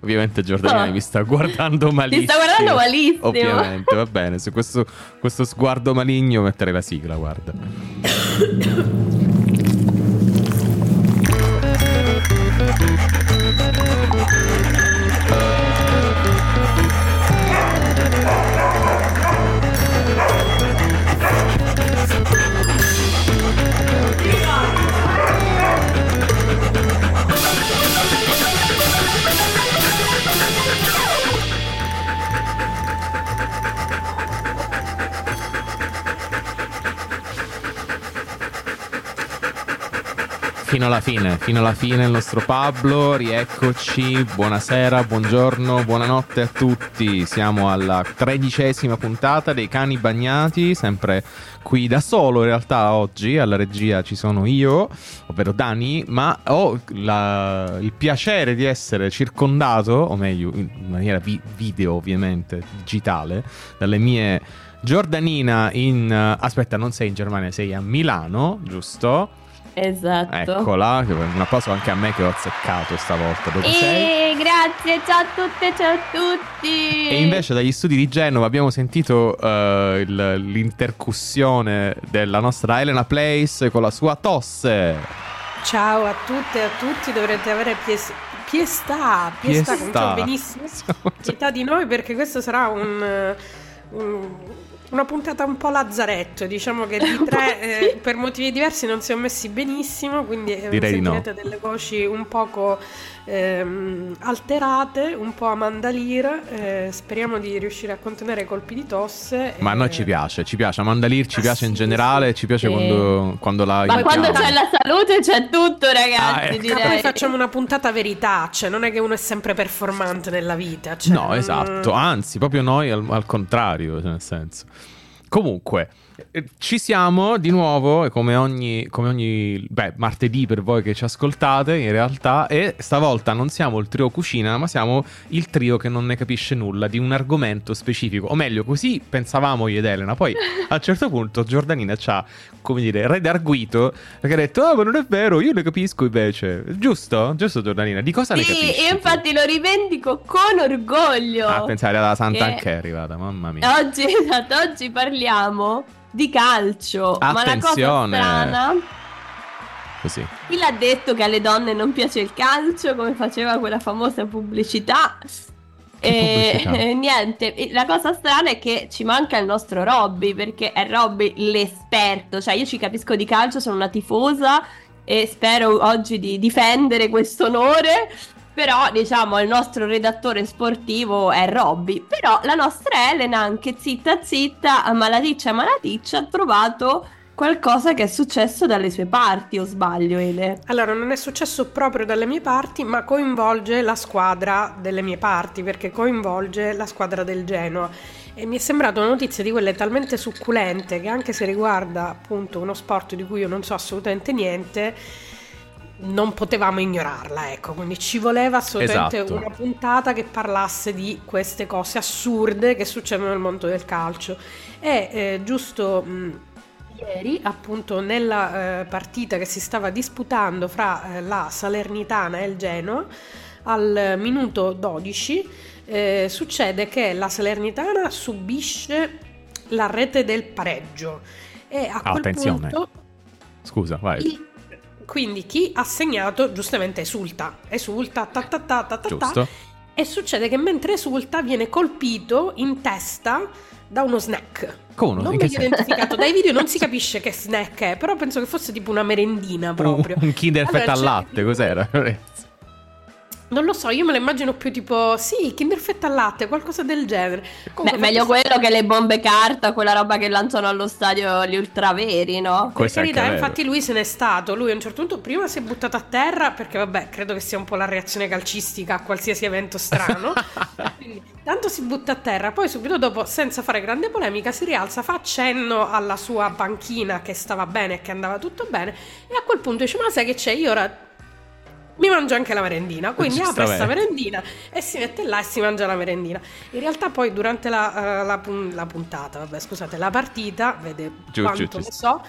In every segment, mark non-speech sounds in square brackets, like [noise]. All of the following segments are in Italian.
Ovviamente Giordania No. mi sta guardando malissimo. Ti sta guardando malissimo. Ovviamente, va bene. Su questo, questo sguardo maligno metterei la sigla, guarda. [coughs] [coughs] [coughs] Fino alla fine, fino alla fine il nostro Pablo, rieccoci, buonasera, buongiorno, buonanotte a tutti. Siamo alla tredicesima puntata dei Cani Bagnati, sempre qui da solo in realtà oggi, alla regia ci sono io, ovvero Dani, ma ho la- il piacere di essere circondato, o meglio in maniera vi- video ovviamente, digitale, dalle mie... Giordanina in... aspetta, non sei in Germania, sei a Milano, giusto? Esatto. Eccola, un applauso anche a me che ho azzeccato stavolta. Dove sei? E grazie, ciao a tutte, ciao a tutti. E invece dagli studi di Genova abbiamo sentito eh, il- l'intercussione della nostra Elena Place con la sua tosse. Ciao a tutte e a tutti, dovrete avere pies- piestà, piestà, Piestà. so benissimo, [laughs] pietà di noi perché questo sarà un, eh, un- una puntata un po' lazzaretto, diciamo che di [laughs] tre eh, per motivi diversi non si sono messi benissimo, quindi eh, Direi di no. sentirete delle voci un poco ehm, alterate, un po' a mandalira, eh, speriamo di riuscire a contenere i colpi di tosse. Ma a noi eh, ci piace, ci piace. Amanda Lear ci Ah, piace in sì, generale, ci piace Sì. quando, quando la Ma quando c'è la salute c'è tutto, ragazzi, Ah, ecco. Ma direi. poi facciamo una puntata verità, cioè non è che uno è sempre performante nella vita. Cioè, No, non- esatto, anzi, proprio noi al, al contrario, nel senso. Comunque, eh, ci siamo di nuovo, e come ogni, come ogni beh, martedì per voi che ci ascoltate, in realtà, e stavolta non siamo il trio cucina, ma siamo il trio che non ne capisce nulla di un argomento specifico. O meglio, così pensavamo io ed Elena. Poi a un certo punto Giordanina ci ha, come dire, redarguito, perché ha detto, ah, ma non è vero, io ne capisco invece. Giusto? Giusto Giordanina? Di cosa ne Sì, capisci? io tu? infatti lo rivendico con orgoglio. Ah, pensare alla Santa Che- anche è arrivata, mamma mia. Oggi, [laughs] esatto, oggi parliamo di calcio. Ma la cosa Attenzione. strana, Così. chi l'ha detto che alle donne non piace il calcio, come faceva quella famosa pubblicità? E, pubblicità? e niente, la cosa strana è che ci manca il nostro Robby, perché è Robby l'esperto, cioè io ci capisco di calcio, sono una tifosa e spero oggi di difendere questo onore. Però, diciamo, il nostro redattore sportivo è Robby. Però la nostra Elena, anche zitta zitta, malaticcia malaticcia, ha trovato qualcosa che è successo dalle sue parti, o sbaglio, Ele? Allora, non è successo proprio dalle mie parti, ma coinvolge la squadra delle mie parti, perché coinvolge la squadra del Genoa. E mi è sembrata una notizia di quelle talmente succulente che anche se riguarda appunto uno sport di cui io non so assolutamente niente, non potevamo ignorarla, ecco, quindi ci voleva assolutamente Esatto. una puntata che parlasse di queste cose assurde che succedono nel mondo del calcio. E eh, giusto mh, ieri, appunto, nella eh, partita che si stava disputando fra eh, la Salernitana e il Genoa, al minuto 12, eh, succede che la Salernitana subisce la rete del pareggio. E a quel Attenzione. punto Scusa, vai. il- quindi chi ha segnato giustamente esulta, esulta, ta ta ta ta ta ta, Giusto? e succede che mentre esulta viene colpito in testa da uno snack. Come uno- non mi ho identificato dai video, non si [laughs] capisce che snack è, però penso che fosse tipo una merendina proprio. Un, un Kinder Allora, Fetta al latte, cos'era? [laughs] [laughs] Non lo so, io me lo immagino più tipo, sì, Kinder Fetta al latte, qualcosa del genere. Beh, Comunque, meglio fatto quello che le bombe carta, quella roba che lanciano allo stadio gli ultraveri, no? Per è anche carità, infatti lui se n'è stato. Lui a un certo punto prima si è buttato a terra perché vabbè, credo che sia un po' la reazione calcistica a qualsiasi evento strano. [laughs] Quindi, tanto si butta a terra, poi subito dopo, senza fare grande polemica, si rialza, fa accenno alla sua panchina che stava bene e che andava tutto bene e a quel punto dice "Ma sai che c'è? Io ora mi mangio anche la merendina, quindi apre questa merendina e si mette là e si mangia la merendina. In realtà poi durante la, eh, la la puntata, vabbè scusate, la partita, vede Giù, quanto giù, giù. ne so,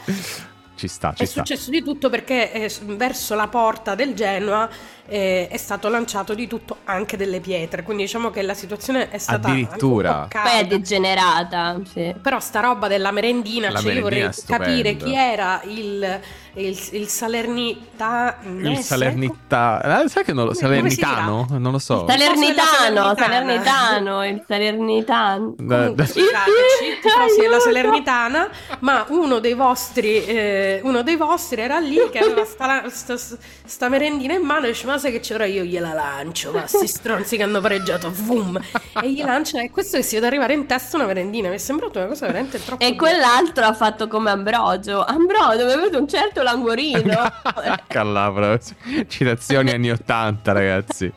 ci sta, ci è sta. successo di tutto perché eh, verso la porta del Genoa eh, è stato lanciato di tutto, anche delle pietre. Quindi diciamo che la situazione è stata Addirittura. anche un po' Poi è degenerata. Sì. Però sta roba della merendina, La cioè io merendina vorrei è capire chi era il, il, il Salernita... Il Salernita... eh, sai che non lo... Salernitano? Non lo so. Salernitano. Salernitano, il Salernitano. Comunque, scusateci, tifosi della! Salernitana, ma uno dei vostri, eh, uno dei vostri era lì che aveva sta, sta- sta merendina in mano e dice: Ma sai che c'era io? Gliela lancio, ma sti stronzi che hanno pareggiato, vum! E gli lancia, e questo che si vede arrivare in testa una merendina. Mi è sembrato una cosa veramente troppo. E quell'altro ha fatto come Ambrogio. Ambrogio aveva avuto un certo languorino. [laughs] Calabro. Citazioni anni 80, ragazzi.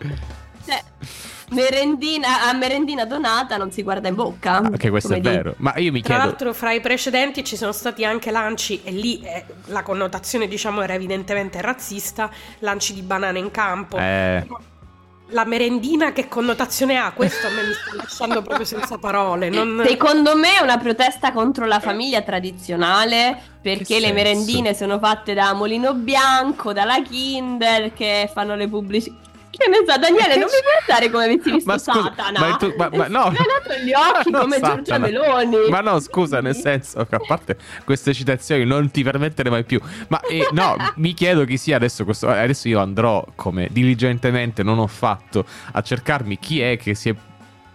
Cioè, merendina, a merendina donata non si guarda in bocca. Anche questo come è dire. vero. Ma io mi Tra chiedo... l'altro, fra i precedenti ci sono stati anche lanci, e lì eh, la connotazione, diciamo, era evidentemente razzista: lanci di banane in campo. Eh, La merendina che connotazione ha? Questo a me mi sta lasciando proprio senza parole. Non... Secondo me è una protesta contro la famiglia tradizionale perché le merendine sono fatte da Molino Bianco, dalla Kinder che fanno le pubblicità. Che ne so, Daniele, non mi guardare come avessi visto Ma scusa, Satana. ma tu- ma- ma no. Mi ha dato gli occhi Ma no, come Satana. Giorgia Meloni. Ma no, scusa, nel senso che a parte queste citazioni non ti permettere mai più. Ma eh, no, mi chiedo chi sia adesso questo. Adesso io andrò, come diligentemente non ho fatto, a cercarmi chi è che si è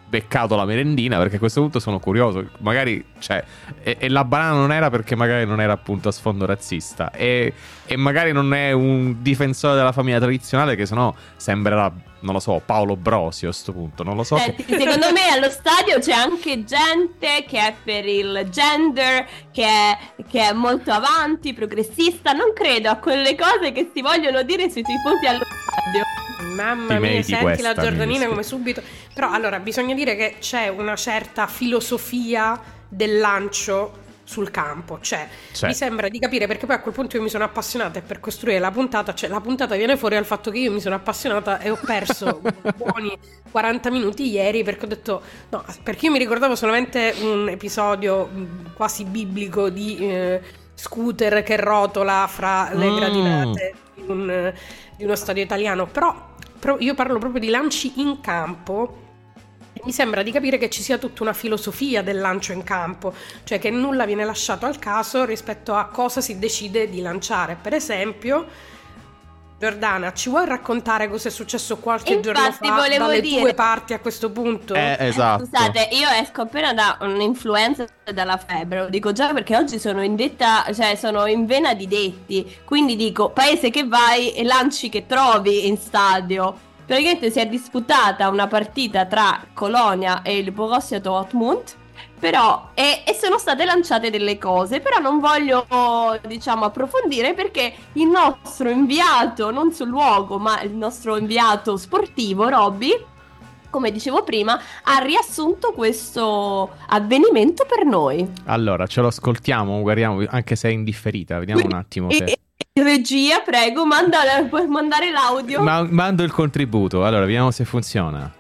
beccato la merendina perché a questo punto sono curioso magari cioè e, e la banana non era perché magari non era appunto a sfondo razzista e, e magari non è un difensore della famiglia tradizionale che sennò sembrerà non lo so Paolo Brosio a sto punto non lo so che- Senti, secondo me allo stadio c'è anche gente che è per il gender, che è, che è molto avanti, progressista. Non credo a quelle cose che si vogliono dire sui tifosi allo stadio. Mamma mia, senti questa, la Giordanina come subito. Però allora bisogna dire che c'è una certa filosofia del lancio sul campo. Cioè, C'è. mi sembra di capire perché poi a quel punto io mi sono appassionata e per costruire la puntata, cioè la puntata viene fuori dal fatto che io mi sono appassionata e ho perso [laughs] buoni 40 minuti ieri perché ho detto no, perché io mi ricordavo solamente un episodio mh, quasi biblico di eh, scooter che rotola fra le Mm. gradinate di, un- di uno stadio italiano, però io parlo proprio di lanci in campo. Mi sembra di capire che ci sia tutta una filosofia del lancio in campo, cioè che nulla viene lasciato al caso rispetto a cosa si decide di lanciare. Per esempio, Giordana, ci vuoi raccontare cosa è successo qualche Infatti, giorno fa volevo dalle dire- tue parti a questo punto? Eh, esatto Scusate, io esco appena da un'influenza dalla febbre, lo dico già perché oggi sono in detta, cioè sono in vena di detti, quindi dico paese che vai e lanci che trovi in stadio. Praticamente si è disputata una partita tra Colonia e il Borussia Dortmund. Però, e, e sono state lanciate delle cose, però non voglio, diciamo, approfondire perché il nostro inviato, non sul luogo, ma il nostro inviato sportivo, Robby, come dicevo prima, ha riassunto questo avvenimento per noi. allora ce lo ascoltiamo guardiamo anche se è indifferita vediamo un attimo se... Regia, prego, manda, puoi mandare l'audio. Ma- mando il contributo allora vediamo se funziona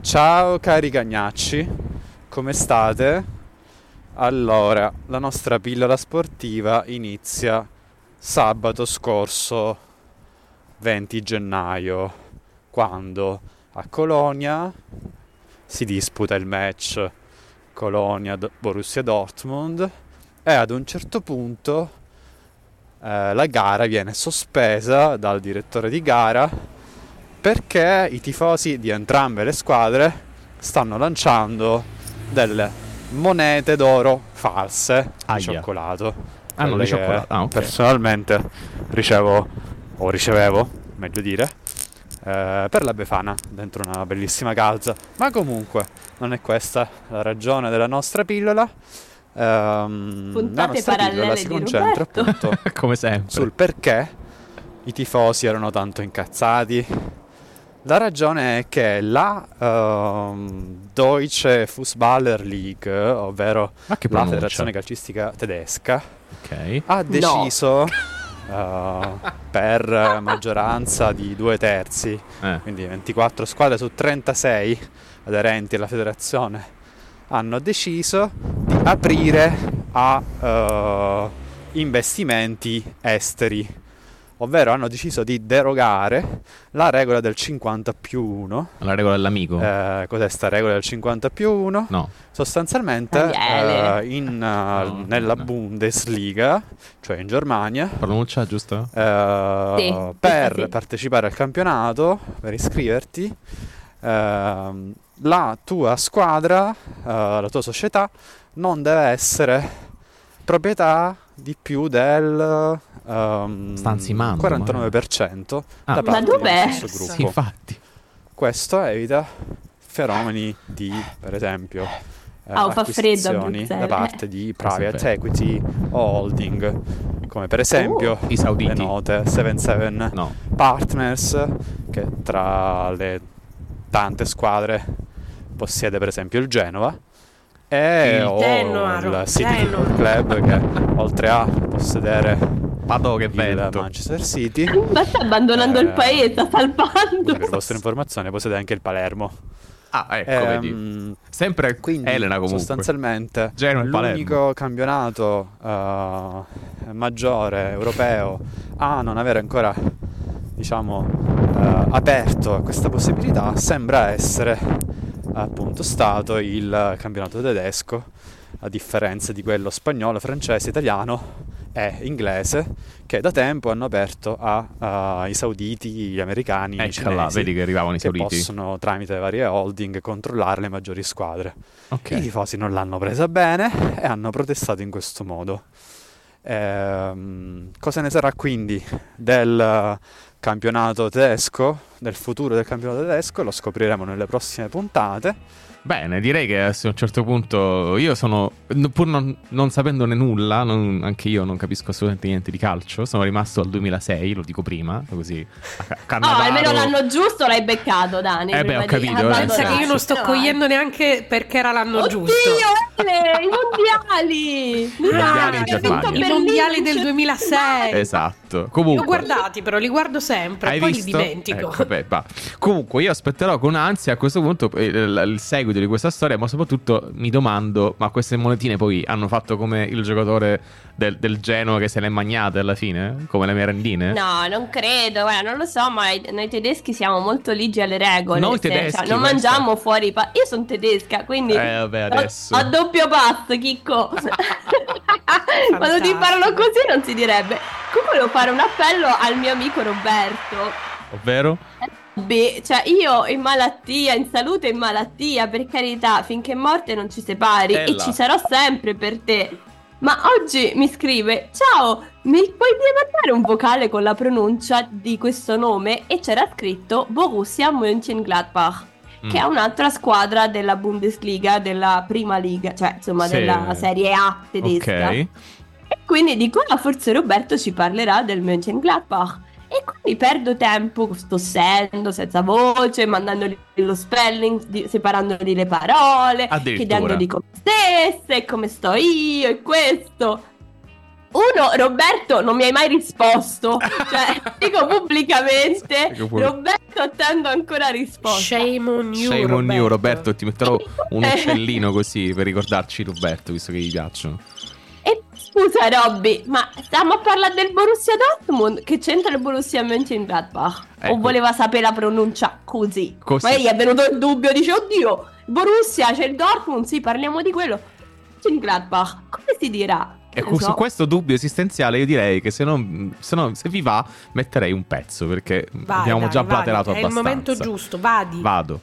Ciao cari cagnacci, come state? Allora, la nostra pillola sportiva inizia sabato scorso 20 gennaio, quando a Colonia si disputa il match Colonia-Borussia Dortmund e ad un certo punto eh, la gara viene sospesa dal direttore di gara perché i tifosi di entrambe le squadre stanno lanciando delle monete d'oro false Aia. di cioccolato. Ah, no, Quelle di cioccolato. Ah, ok. Personalmente ricevo, o ricevevo, meglio dire, eh, per la Befana dentro una bellissima calza. Ma comunque non è questa la ragione della nostra pillola. La Puntate nostra pillola parallele si concentra appunto [laughs] come sempre sul perché i tifosi erano tanto incazzati. La ragione è che la ehm, Deutsche Fußballer League, ovvero la federazione calcistica tedesca, ok. ha deciso [laughs] eh, per maggioranza di due terzi, eh. quindi 24 squadre su 36 aderenti alla federazione, hanno deciso di aprire a eh, investimenti esteri, ovvero hanno deciso di derogare la regola del 50 più 1. La regola dell'amico? Eh, cos'è sta regola del 50 più 1? no. Sostanzialmente eh, in, eh, No, nella no. Bundesliga, cioè in Germania, Pronuncia giusto? eh, Sì, per sì. partecipare al campionato, per iscriverti, ehm, la tua squadra, eh, la tua società non deve essere proprietà di più del ehm, ansimando, 49% Ah. da Ma parte dov'è? dello stesso gruppo. Sì, infatti. Questo evita fenomeni di, per esempio, eh, a acquisizioni da parte di private equity o holding, come per esempio I sauditi. le note 77 No. Partners, che tra le tante squadre possiede per esempio il Genova, e Il o Genoa, il City Genoa. Football Club che oltre a possedere Vado che il vento. Manchester City, Ma sta abbandonando Eh, il paese, sta salvando. per vostra informazione possiede anche il Palermo. Ah, ecco, Ehm, vedi. Sempre Quindi Elena comunque. sostanzialmente Genoa Palermo. l'unico campionato eh, maggiore europeo a non avere ancora diciamo eh, aperto questa possibilità sembra essere appunto stato il campionato tedesco a differenza di quello spagnolo, francese, italiano e inglese che da tempo hanno aperto ai sauditi, gli americani, i Ecco là, cinesi, vedi che arrivavano i che sauditi. possono tramite varie holding controllare le maggiori squadre. I Ok. tifosi non l'hanno presa bene e hanno protestato in questo modo. Ehm, cosa ne sarà quindi del eh, campionato tedesco, del futuro del campionato tedesco? Lo scopriremo nelle prossime puntate. Bene, direi che a un certo punto io sono, pur non, non sapendone nulla, non- anche io non capisco assolutamente niente di calcio, sono rimasto al 2006, lo dico prima, così a Cannavaro. almeno l'anno giusto l'hai beccato, Dani. Eh beh, ho di capito, eh. Pensa che io non sto cogliendo neanche perché era l'anno Oddio, giusto. Ele, i mondiali! I mondiali del certo- 2006. Esatto. Li ho Comunque, guardati, però li guardo sempre, hai poi visto? li dimentico. Ecco, beh. Comunque, io aspetterò con ansia a questo punto eh, il, il seguito di questa storia, ma soprattutto mi domando: ma queste monetine poi hanno fatto come il giocatore del, del Genoa che se le è magnate alla fine? Come le merendine? No, non credo, guarda, non lo so, ma noi tedeschi siamo molto ligi alle regole. Noi tedeschi, cioè, non questa- mangiamo fuori pa- Io sono tedesca, quindi Eh, vabbè, adesso. ho, doppio pass, Chicco. [laughs] Quando ti parlo così non si direbbe. Comunque volevo fare un appello al mio amico Roberto. Ovvero? Beh, cioè io in malattia, in salute e in malattia, per carità, finché morte non ci separi Eh e ci sarò sempre per te. Ma oggi mi scrive: Ciao, mi puoi mandare un vocale con la pronuncia di questo nome? E c'era scritto Borussia Mönchengladbach, Mm. che è un'altra squadra della Bundesliga, della prima liga, cioè insomma Sì. della Serie A tedesca. Ok. E quindi dico, ah, forse Roberto ci parlerà del Mönchengladbach. E quindi perdo tempo tossendo, senza voce, mandandogli lo spelling, di- separandogli le parole, chiedendogli come stesse, come sto io e questo. Uno, Roberto non mi hai mai risposto, [laughs] cioè dico pubblicamente. Roberto attendo ancora risposta. Shame on you, Shame on you, Roberto. Ti metterò un [laughs] uccellino così per ricordarci Roberto, visto che gli piacciono. Scusa Robby, ma stiamo a parlare del Borussia Dortmund? Che c'entra il Borussia Mönchengladbach? Ecco. O voleva sapere la pronuncia così? Così. Ma gli è venuto il dubbio, dice, oddio, Borussia, c'è il Dortmund, sì, parliamo di quello. Mönchengladbach, come si dirà? E so. su questo dubbio esistenziale io direi che se, non, se, non- se vi va metterei un pezzo perché Vai, abbiamo dai, già vai, platerato È il abbastanza. momento giusto, vadi. Vado.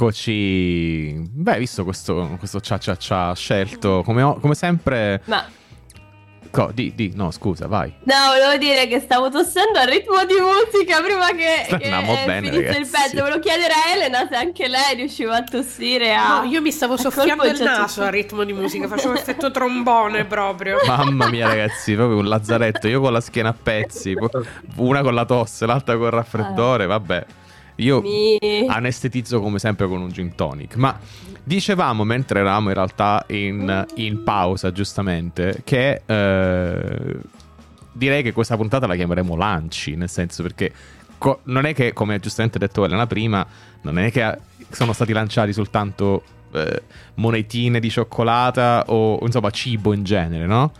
Rieccoci. Beh, visto questo, questo cia cia cia scelto, come, ho- come sempre... Ma Co- di, di, no, scusa, vai. no, volevo dire che stavo tossendo al ritmo di musica prima che, [laughs] che eh, bene, finisse il ragazzi. pezzo. Volevo chiedere a Elena se anche lei riusciva a tossire a... No, io mi stavo a soffiando il naso al ritmo di musica, facevo effetto trombone proprio. [laughs] Mamma mia, ragazzi, proprio un lazzaretto. Io con la schiena a pezzi, [laughs] una con la tosse, l'altra con il raffreddore. Vabbè, io Mi- anestetizzo come sempre con un gin tonic. Ma dicevamo mentre eravamo in realtà in, in pausa, giustamente, che eh, direi che questa puntata la chiameremo lanci, nel senso perché co- non è che, come giustamente detto Elena prima, non è che sono stati lanciati soltanto eh, monetine di cioccolata o insomma cibo in genere, no?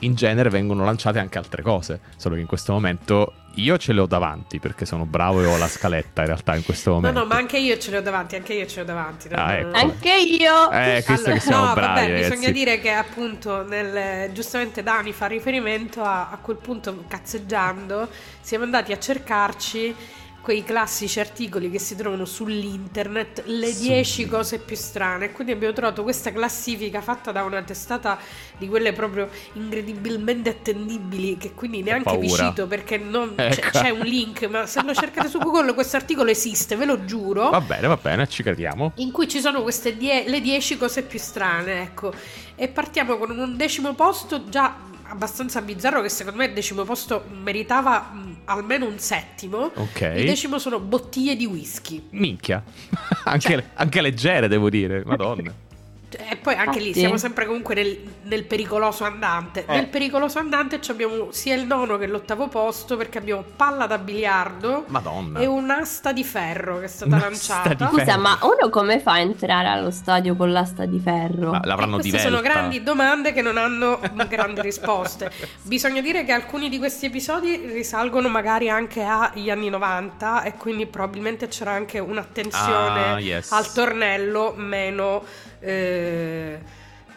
In genere vengono lanciate anche altre cose, solo che in questo momento io ce le ho davanti perché sono bravo e ho la scaletta in realtà in questo No, momento. no, ma anche io ce le ho davanti, anche io ce le ho davanti. no, Ah, no, ecco. no. Anche io... Eh, questo Allora, che siamo no, bravi, vabbè, bisogna dire che appunto nel, giustamente Dani fa riferimento a, a quel punto cazzeggiando siamo andati a cercarci quei classici articoli che si trovano sull'internet le Su- 10 cose più strane quindi abbiamo trovato questa classifica fatta da una testata di quelle proprio incredibilmente attendibili che quindi neanche vi cito perché non c'è, Ecco. c'è un link ma se lo cercate su Google questo articolo esiste ve lo giuro Va bene, va bene, ci crediamo. in cui ci sono queste die- le 10 cose più strane, ecco. E partiamo con un decimo posto già abbastanza bizzarro che secondo me il decimo posto meritava mh, almeno un settimo. Ok. Il decimo sono bottiglie di whisky. Minchia. [laughs] anche, Cioè- anche leggere, devo dire. Madonna. [laughs] E poi anche lì Infatti. siamo sempre comunque nel, nel pericoloso andante. Eh. Nel pericoloso andante ci abbiamo sia il nono che l'ottavo posto perché abbiamo palla da biliardo Madonna. e un'asta di ferro che è stata Un'asta lanciata. Scusa, ma uno come fa a entrare allo stadio con l'asta di ferro? Ma l'avranno queste divelta. sono grandi domande che non hanno grandi [laughs] risposte. Bisogna dire che alcuni di questi episodi risalgono magari anche agli anni 90 e quindi probabilmente c'era anche un'attenzione Ah, yes. al tornello meno, eh,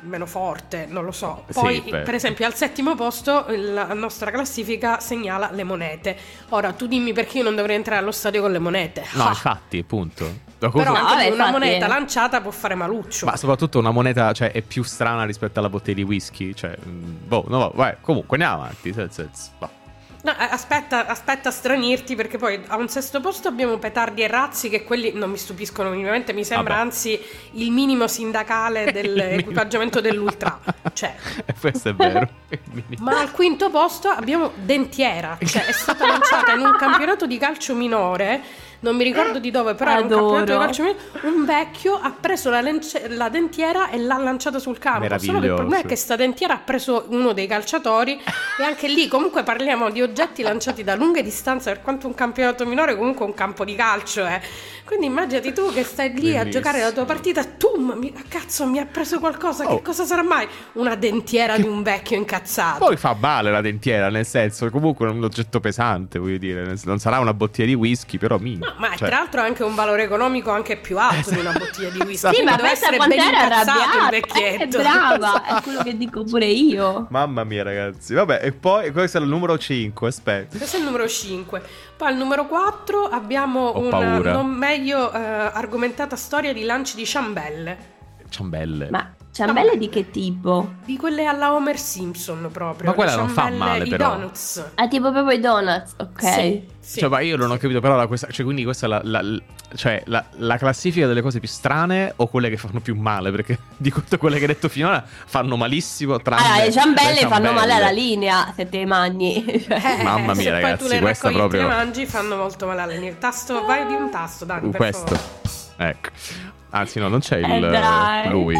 meno forte, non lo so. Sì, Poi, beh. per esempio, al settimo posto la nostra classifica segnala le monete. Ora, tu dimmi perché io non dovrei entrare allo stadio con le monete. No, Ah, infatti, appunto. Ma però No, anche vabbè, una infatti- moneta lanciata può fare maluccio. Ma soprattutto una moneta, cioè, è più strana rispetto alla bottiglia di whisky. Cioè, mm, boh, no, vai, comunque andiamo avanti. se- se- se- va. No, aspetta, aspetta a stranirti perché poi a un sesto posto abbiamo petardi e razzi che quelli non mi stupiscono minimamente, mi sembra Vabbè. anzi il minimo sindacale [laughs] dell'equipaggiamento dell'ultra. Cioè, [laughs] questo è vero. [laughs] ma al quinto posto abbiamo Dentiera, cioè è stata lanciata in un campionato di calcio minore. Non mi ricordo di dove, però era un Adoro. campionato di calcio minore. Un vecchio ha preso la, lence- la dentiera e l'ha lanciata sul campo. Solo che il problema è che sta dentiera ha preso uno dei calciatori e anche lì comunque parliamo di oggetti lanciati da lunghe distanze per quanto un campionato minore comunque un campo di calcio è. Quindi immaginati tu che stai lì a Bellissimo. giocare la tua partita, tum, mi, cazzo mi ha preso qualcosa, Oh. che cosa sarà mai? Una dentiera di un vecchio incazzato. Poi fa male la dentiera, nel senso, comunque è un oggetto pesante, voglio dire. Non sarà una bottiglia di whisky, però minchia. Ma Cioè, tra l'altro ha anche un valore economico anche più alto di una [laughs] bottiglia di whisky. Sì, ma Deve essere ben era incazzato il vecchietto. Eh, brava, è quello che dico pure io. Mamma mia, ragazzi. Vabbè, e poi questo è il numero 5. Aspetta. Questo è il numero 5. Poi al numero 4 abbiamo Ho una paura. non meglio eh, argomentata storia di lanci di ciambelle. Ciambelle. Ma ciambelle di che tipo? Di quelle alla Homer Simpson proprio. Ma quella non fa ciambelle, male, i però. donuts. Ah, tipo proprio i donuts, ok. Sì, sì. Cioè, ma io non ho capito, però, la, questa, cioè, quindi questa è la, la- cioè, la, la classifica delle cose più strane o quelle che fanno più male? Perché [laughs] di tutte quelle che hai detto finora fanno malissimo, tranne Allora, le ciambelle le fanno male alla ciambelle. linea se te le mangi. [laughs] Cioè, Eh, Mamma mia, se poi ragazzi, tu le questa e proprio- le mangi fanno molto male alla linea. Il tasto, vai di un tasto, Dani, Uh, per questo. favore. Ecco. Anzi, no, non c'è il Eh, dai. lui.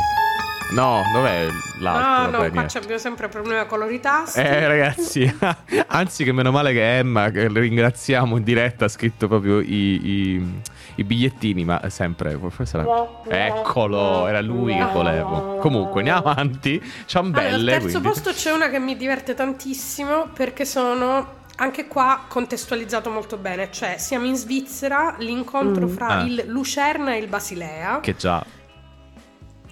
No, dov'è l'altro? No, Vabbè, no, qua abbiamo sempre problema con i tasti. Eh ragazzi, [laughs] anzi che meno male che Emma, che ringraziamo in diretta, ha scritto proprio i, i- i bigliettini, ma sempre... forse era- Eccolo, era lui che volevo. Comunque, andiamo avanti. Ciambelle, Allora, al terzo quindi. posto c'è una che mi diverte tantissimo perché sono anche qua contestualizzato molto bene, cioè siamo in Svizzera, l'incontro Mm. fra Ah. il Lucerna e il Basilea. Che già...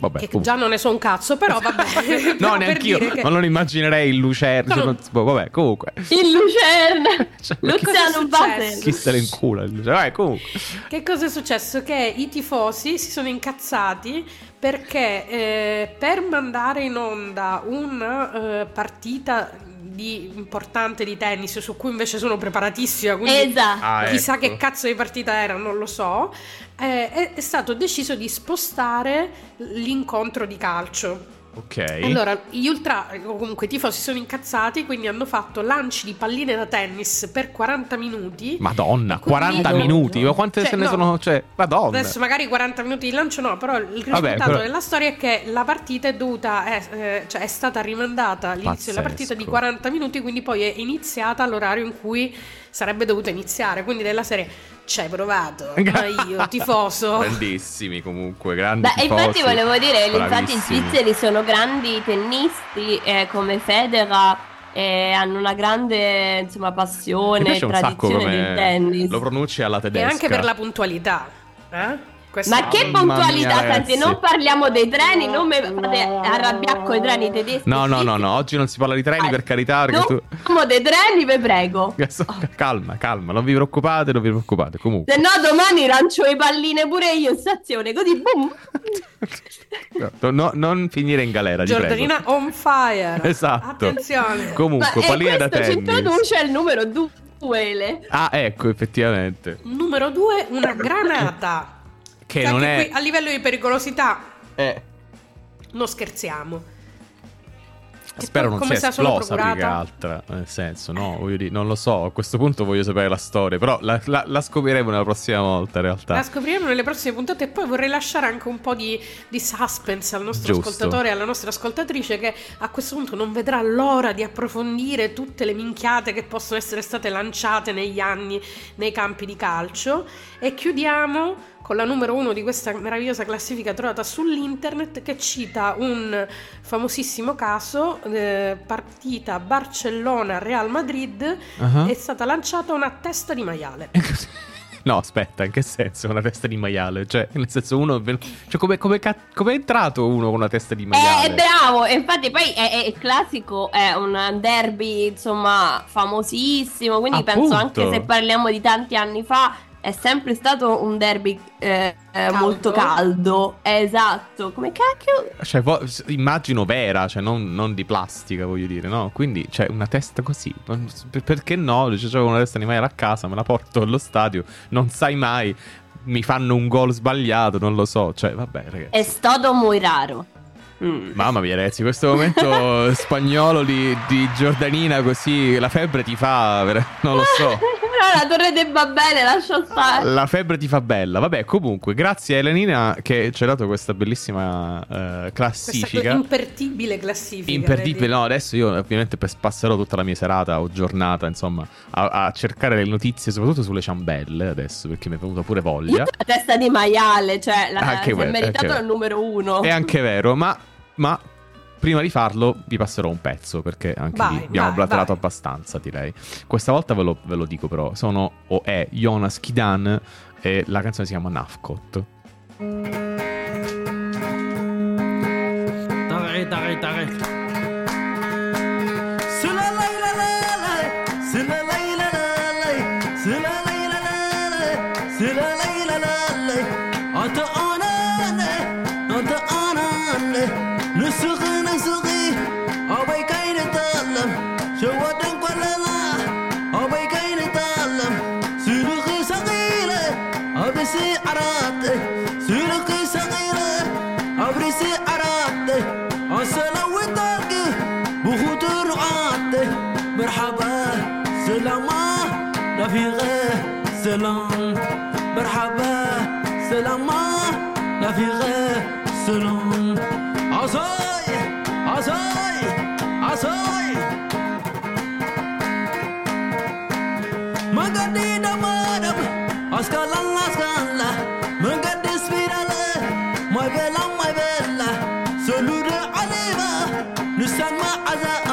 vabbè. che comunque. già non ne so un cazzo, però vabbè. [laughs] No, [laughs] Però per neanch'io, dire che- ma non immaginerei il lucerno. No. non si può- Vabbè, comunque. Il Lucerna. [laughs] Cioè, Luciano Basel. Chi se ne incula il lucerno? Vabbè, comunque. Che cosa è successo? Che i tifosi si sono incazzati perché eh, per mandare in onda una eh, partita di- importante di tennis su cui invece sono preparatissima, quindi Esatto. Ah, chissà ecco. che cazzo di partita era, non lo so, eh, è, è stato deciso di spostare l'incontro di calcio. Ok. Allora, gli ultra, comunque i tifosi si sono incazzati, quindi hanno fatto lanci di palline da tennis per 40 minuti. Madonna, Quindi- 40 Madonna. minuti. Ma quante Cioè, se ne no. sono? Cioè, Madonna. Adesso magari 40 minuti di lancio no, però il risultato però- della storia è che la partita è dovuta, è, eh, cioè è stata rimandata all'inizio della partita di Pazzesco. 40 minuti, quindi poi è iniziata all'orario in cui sarebbe dovuta iniziare, quindi della serie ci hai provato, [laughs] ma io tifoso. Grandissimi comunque, grandi Beh, tifosi. infatti volevo dire, infatti i Bravissimi. svizzeri sono grandi tennisti eh, come Federer e hanno una grande insomma passione e tradizione del tennis. lo pronunci alla E tedesca. anche per la puntualità. Eh? Questo- Ma che puntualità, mia, senti, ragazzi. non parliamo dei treni, non mi fate arrabbiare con i treni tedeschi. No, no, no, no, oggi non si parla di treni Ah, per carità, Non tu... parliamo dei treni, vi prego. [laughs] Calma, calma, non vi preoccupate, non vi preoccupate. Comunque. Se no domani lancio le palline pure io in stazione, così boom. No, no, non finire in galera. Giordanina on fire. Esatto. Attenzione. Comunque, Ma, e palline da questo ci tennis. introduce il numero 2. Ah, ecco, effettivamente. Numero due, una granata. Che non è... qui, a livello di pericolosità eh, non scherziamo. Spero non sia esplosa più che altra. Nel senso, no, voglio dire, non lo so. A questo punto voglio sapere la storia. Però la, la- la scopriremo la prossima volta, in realtà. La scopriremo nelle prossime puntate e poi vorrei lasciare anche un po' di, di suspense al nostro Giusto. ascoltatore e alla nostra ascoltatrice che a questo punto non vedrà l'ora di approfondire tutte le minchiate che possono essere state lanciate negli anni nei campi di calcio. E chiudiamo con la numero uno di questa meravigliosa classifica trovata sull'internet che cita un famosissimo caso, eh, partita Barcellona-Real Madrid, Ah. è stata lanciata una testa di maiale. [laughs] No, aspetta, in che senso? Una testa di maiale? Cioè, nel senso, uno. Cioè, come, come, come è entrato uno con una testa di maiale? Eh, bravo, e infatti poi è, è- è classico, è un derby insomma famosissimo, quindi Appunto. penso anche se parliamo di tanti anni fa è sempre stato un derby eh, eh, Caldo. molto caldo, esatto, come cacchio? Cioè, vo- immagino vera, cioè non, non di plastica, voglio dire, no? Quindi c'è una testa così. Perché no? Dice, c'ho una testa di maiale a casa, me la porto allo stadio, non sai mai. Mi fanno un gol sbagliato, non lo so. Cioè, vabbè, ragazzi. È stato molto raro. Mm. Mamma mia, ragazzi, questo momento [laughs] spagnolo di, di Giordanina così la febbre ti fa. Non lo so. [laughs] No, la torre del va bene, lascia stare. La febbre ti fa bella. Vabbè, comunque, grazie a Elenina che ci ha dato questa bellissima eh, Questa classifica. imperdibile classifica. Imperdibile, no, adesso io ovviamente passerò tutta la mia serata o giornata, insomma, a, a cercare le notizie, soprattutto sulle ciambelle adesso, perché mi è venuta pure voglia. La testa di maiale, cioè la, Anche si è meritato il numero uno. È anche vero, ma, ma prima di farlo vi passerò un pezzo, perché anche Vai, lì abbiamo vai, blatterato vai. abbastanza, direi. Questa volta ve lo, ve lo dico però, sono o è Jonas Kidan e la canzone si chiama Nafkot. Tarek, tarek, tarek. I got. I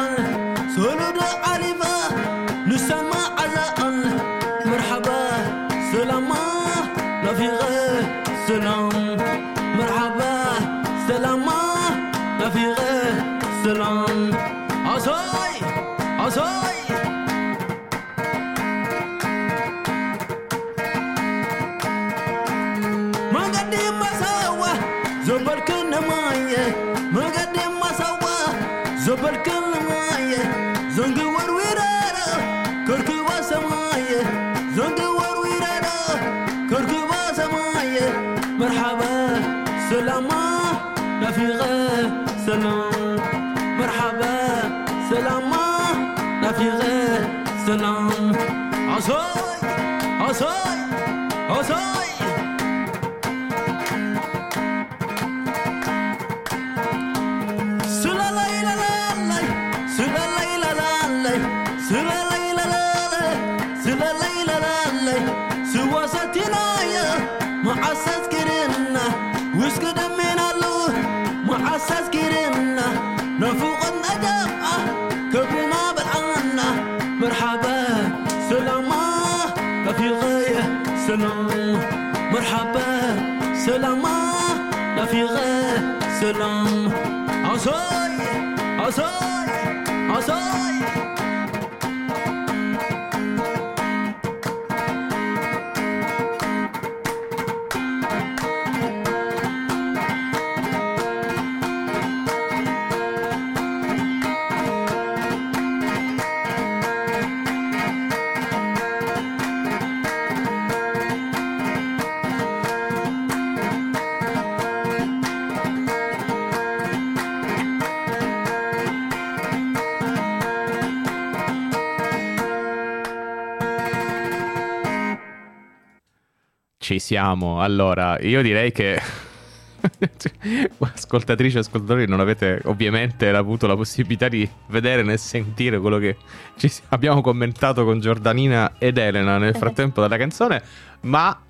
Ci siamo. Allora, io direi che. [laughs] Ascoltatrici e ascoltatori, non avete ovviamente avuto la possibilità di vedere né sentire quello che ci abbiamo commentato con Giordanina ed Elena nel frattempo della canzone, ma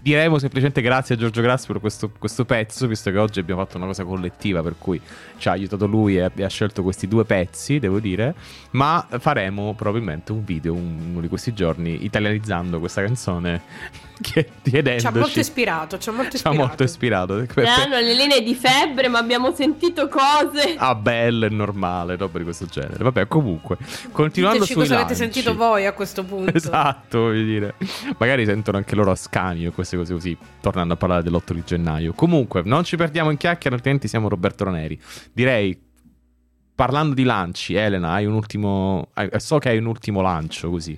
diremo semplicemente grazie a Giorgio Grassi per questo, questo pezzo, visto che oggi abbiamo fatto una cosa collettiva, per cui ci ha aiutato lui e ha scelto questi due pezzi, devo dire, ma faremo probabilmente un video uno di questi giorni italianizzando questa canzone chiedendoci Ci ha molto ispirato, ci ha molto Ci ha ispirato. molto ispirato. Ne hanno le linee di febbre, ma abbiamo sentito cose. Ah, bello e normale, roba di questo genere. Vabbè, comunque, continuando Diteci sui cosa avete lanci. sentito voi a questo punto. Esatto, voglio dire. Magari sentono anche loro a scanio e queste cose così, tornando a parlare dell'8 di gennaio. Comunque, non ci perdiamo in chiacchiere, altrimenti siamo Roberto Raneri. Direi, parlando di lanci, Elena, hai un ultimo... So che hai un ultimo lancio, così.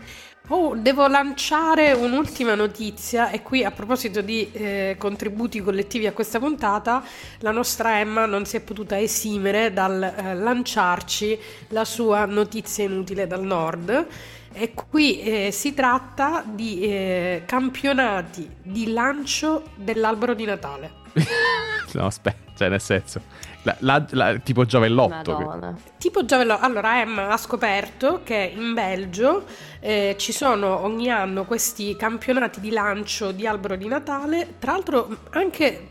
Oh, devo lanciare un'ultima notizia e qui a proposito di eh, contributi collettivi a questa puntata, la nostra Emma non si è potuta esimere dal eh, lanciarci la sua notizia inutile dal nord. E qui eh, si tratta di eh, campionati di lancio dell'albero di Natale. [laughs] no, aspetta, cioè nel senso... la- la- la- tipo giavellotto. Tipo Giavello, allora Emma ha scoperto che in Belgio eh, ci sono ogni anno questi campionati di lancio di albero di Natale, tra l'altro anche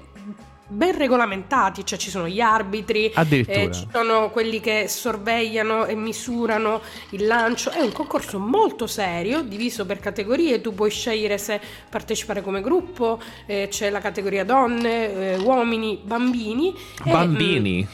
ben regolamentati, cioè ci sono gli arbitri, eh, ci sono quelli che sorvegliano e misurano il lancio, è un concorso molto serio, diviso per categorie, tu puoi scegliere se partecipare come gruppo, eh, c'è la categoria donne, eh, uomini, bambini. e, Bambini.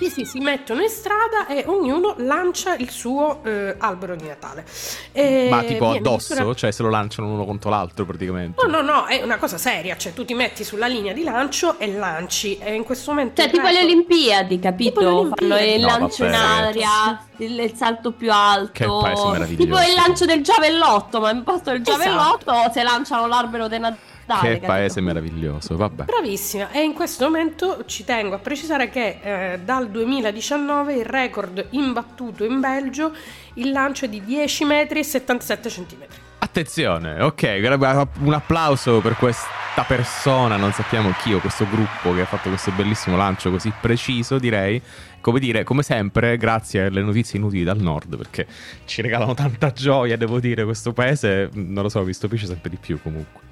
Sì, sì, si mettono in strada e ognuno lancia il suo eh, albero di Natale. E Ma tipo addosso? misurato- Cioè se lo lanciano uno contro l'altro praticamente. No, no, no, è una cosa seria, cioè tu ti metti sulla linea di lancio e lanci e in questo momento... Cioè, tipo le record- Olimpiadi, capito? Tipo le Fanno Olimpiadi. il No, lancio in vabbè. aria, il, il salto più alto. Che paese meraviglioso. Tipo il lancio del giavellotto, ma in posto del Esatto. giavellotto se lanciano l'albero di Natale. Che capito? paese meraviglioso, vabbè. Bravissima, e in questo momento ci tengo a precisare che eh, dal 2019 il record imbattuto in Belgio, il lancio è di 10 metri e 77 centimetri. Attenzione, ok, un applauso per questa persona, non sappiamo chi o questo gruppo che ha fatto questo bellissimo lancio così preciso, direi. Come dire, come sempre, grazie alle notizie inutili dal nord, perché ci regalano tanta gioia, devo dire, questo paese, non lo so, mi stupisce sempre di più comunque.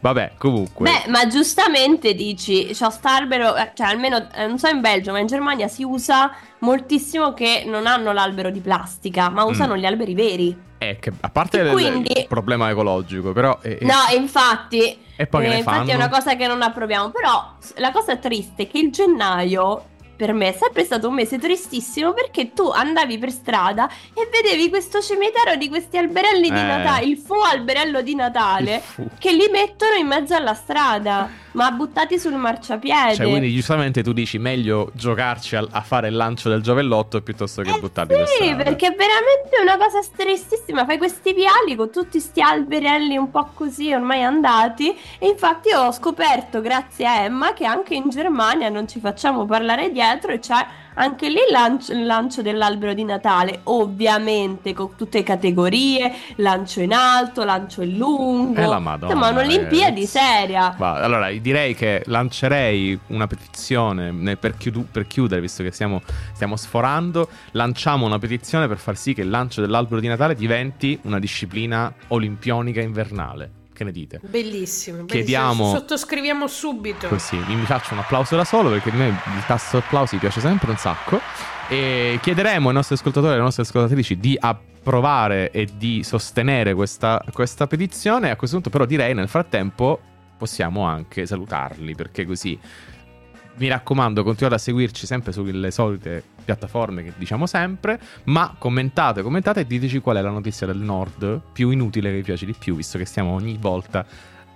Vabbè, comunque. Beh, ma giustamente dici, c'ho st'albero, eh, cioè almeno, eh, non so in Belgio, ma in Germania si usa moltissimo che non hanno l'albero di plastica, ma usano Mm. gli alberi veri. Eh, che a parte il, quindi- il problema ecologico, però... eh, eh, No, infatti, E poi eh, infatti fanno? è una cosa che non approviamo, però la cosa triste è che il gennaio per me è sempre stato un mese tristissimo perché tu andavi per strada e vedevi questo cimitero di questi alberelli di Eh. Natale, il fu alberello di Natale, che li mettono in mezzo alla strada, ma buttati sul marciapiede. Cioè, quindi giustamente tu dici meglio giocarci al- a fare il lancio del giovellotto piuttosto che Eh buttarli per sì, strada. perché è veramente una cosa tristissima. Fai questi viali con tutti sti alberelli un po' così ormai andati. E infatti ho scoperto, grazie a Emma, che anche in Germania non ci facciamo parlare dietro e c'è anche lì il lancio, il lancio dell'albero di Natale. Ovviamente con tutte le categorie: lancio in alto, lancio in lungo. Eh, la Madonna, Insomma, un'Olimpiadi ragazzi. seria. Va, allora, direi che lancerei una petizione ne- per, chiudu- per chiudere, visto che stiamo, stiamo sforando. Lanciamo una petizione per far sì che il lancio dell'albero di Natale diventi una disciplina olimpionica invernale. Che ne dite? Bellissimo, bellissimo. Chiediamo- Sottoscriviamo subito. Così, mi faccio un applauso da solo perché a me il tasto applausi piace sempre un sacco. E chiederemo ai nostri ascoltatori e alle nostre ascoltatrici di approvare e di sostenere questa, questa petizione. A questo punto, però, direi nel frattempo possiamo anche salutarli perché così. Mi raccomando, continuate a seguirci sempre sulle solite piattaforme che diciamo sempre. Ma commentate, commentate e diteci qual è la notizia del nord più inutile che vi piace di più, visto che stiamo ogni volta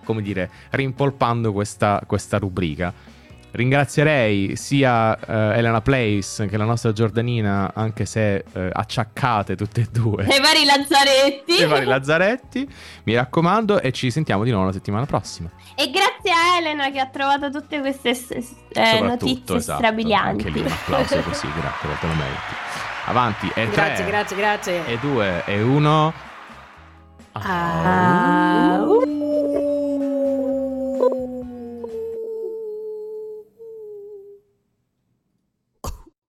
come dire, rimpolpando questa, questa rubrica. Ringrazierei sia eh, Elena Place che la nostra Giordanina, anche se eh, acciaccate tutte e due. E vari lazzaretti. I vari Lazzaretti, mi raccomando, e ci sentiamo di nuovo la settimana prossima. E grazie a Elena che ha trovato tutte queste eh, Soprattutto, notizie esatto, strabilianti. Anche lì un applauso così, [laughs] grazie, te lo meriti. Avanti, e Grazie, tre, grazie, grazie. e due, e uno. Au.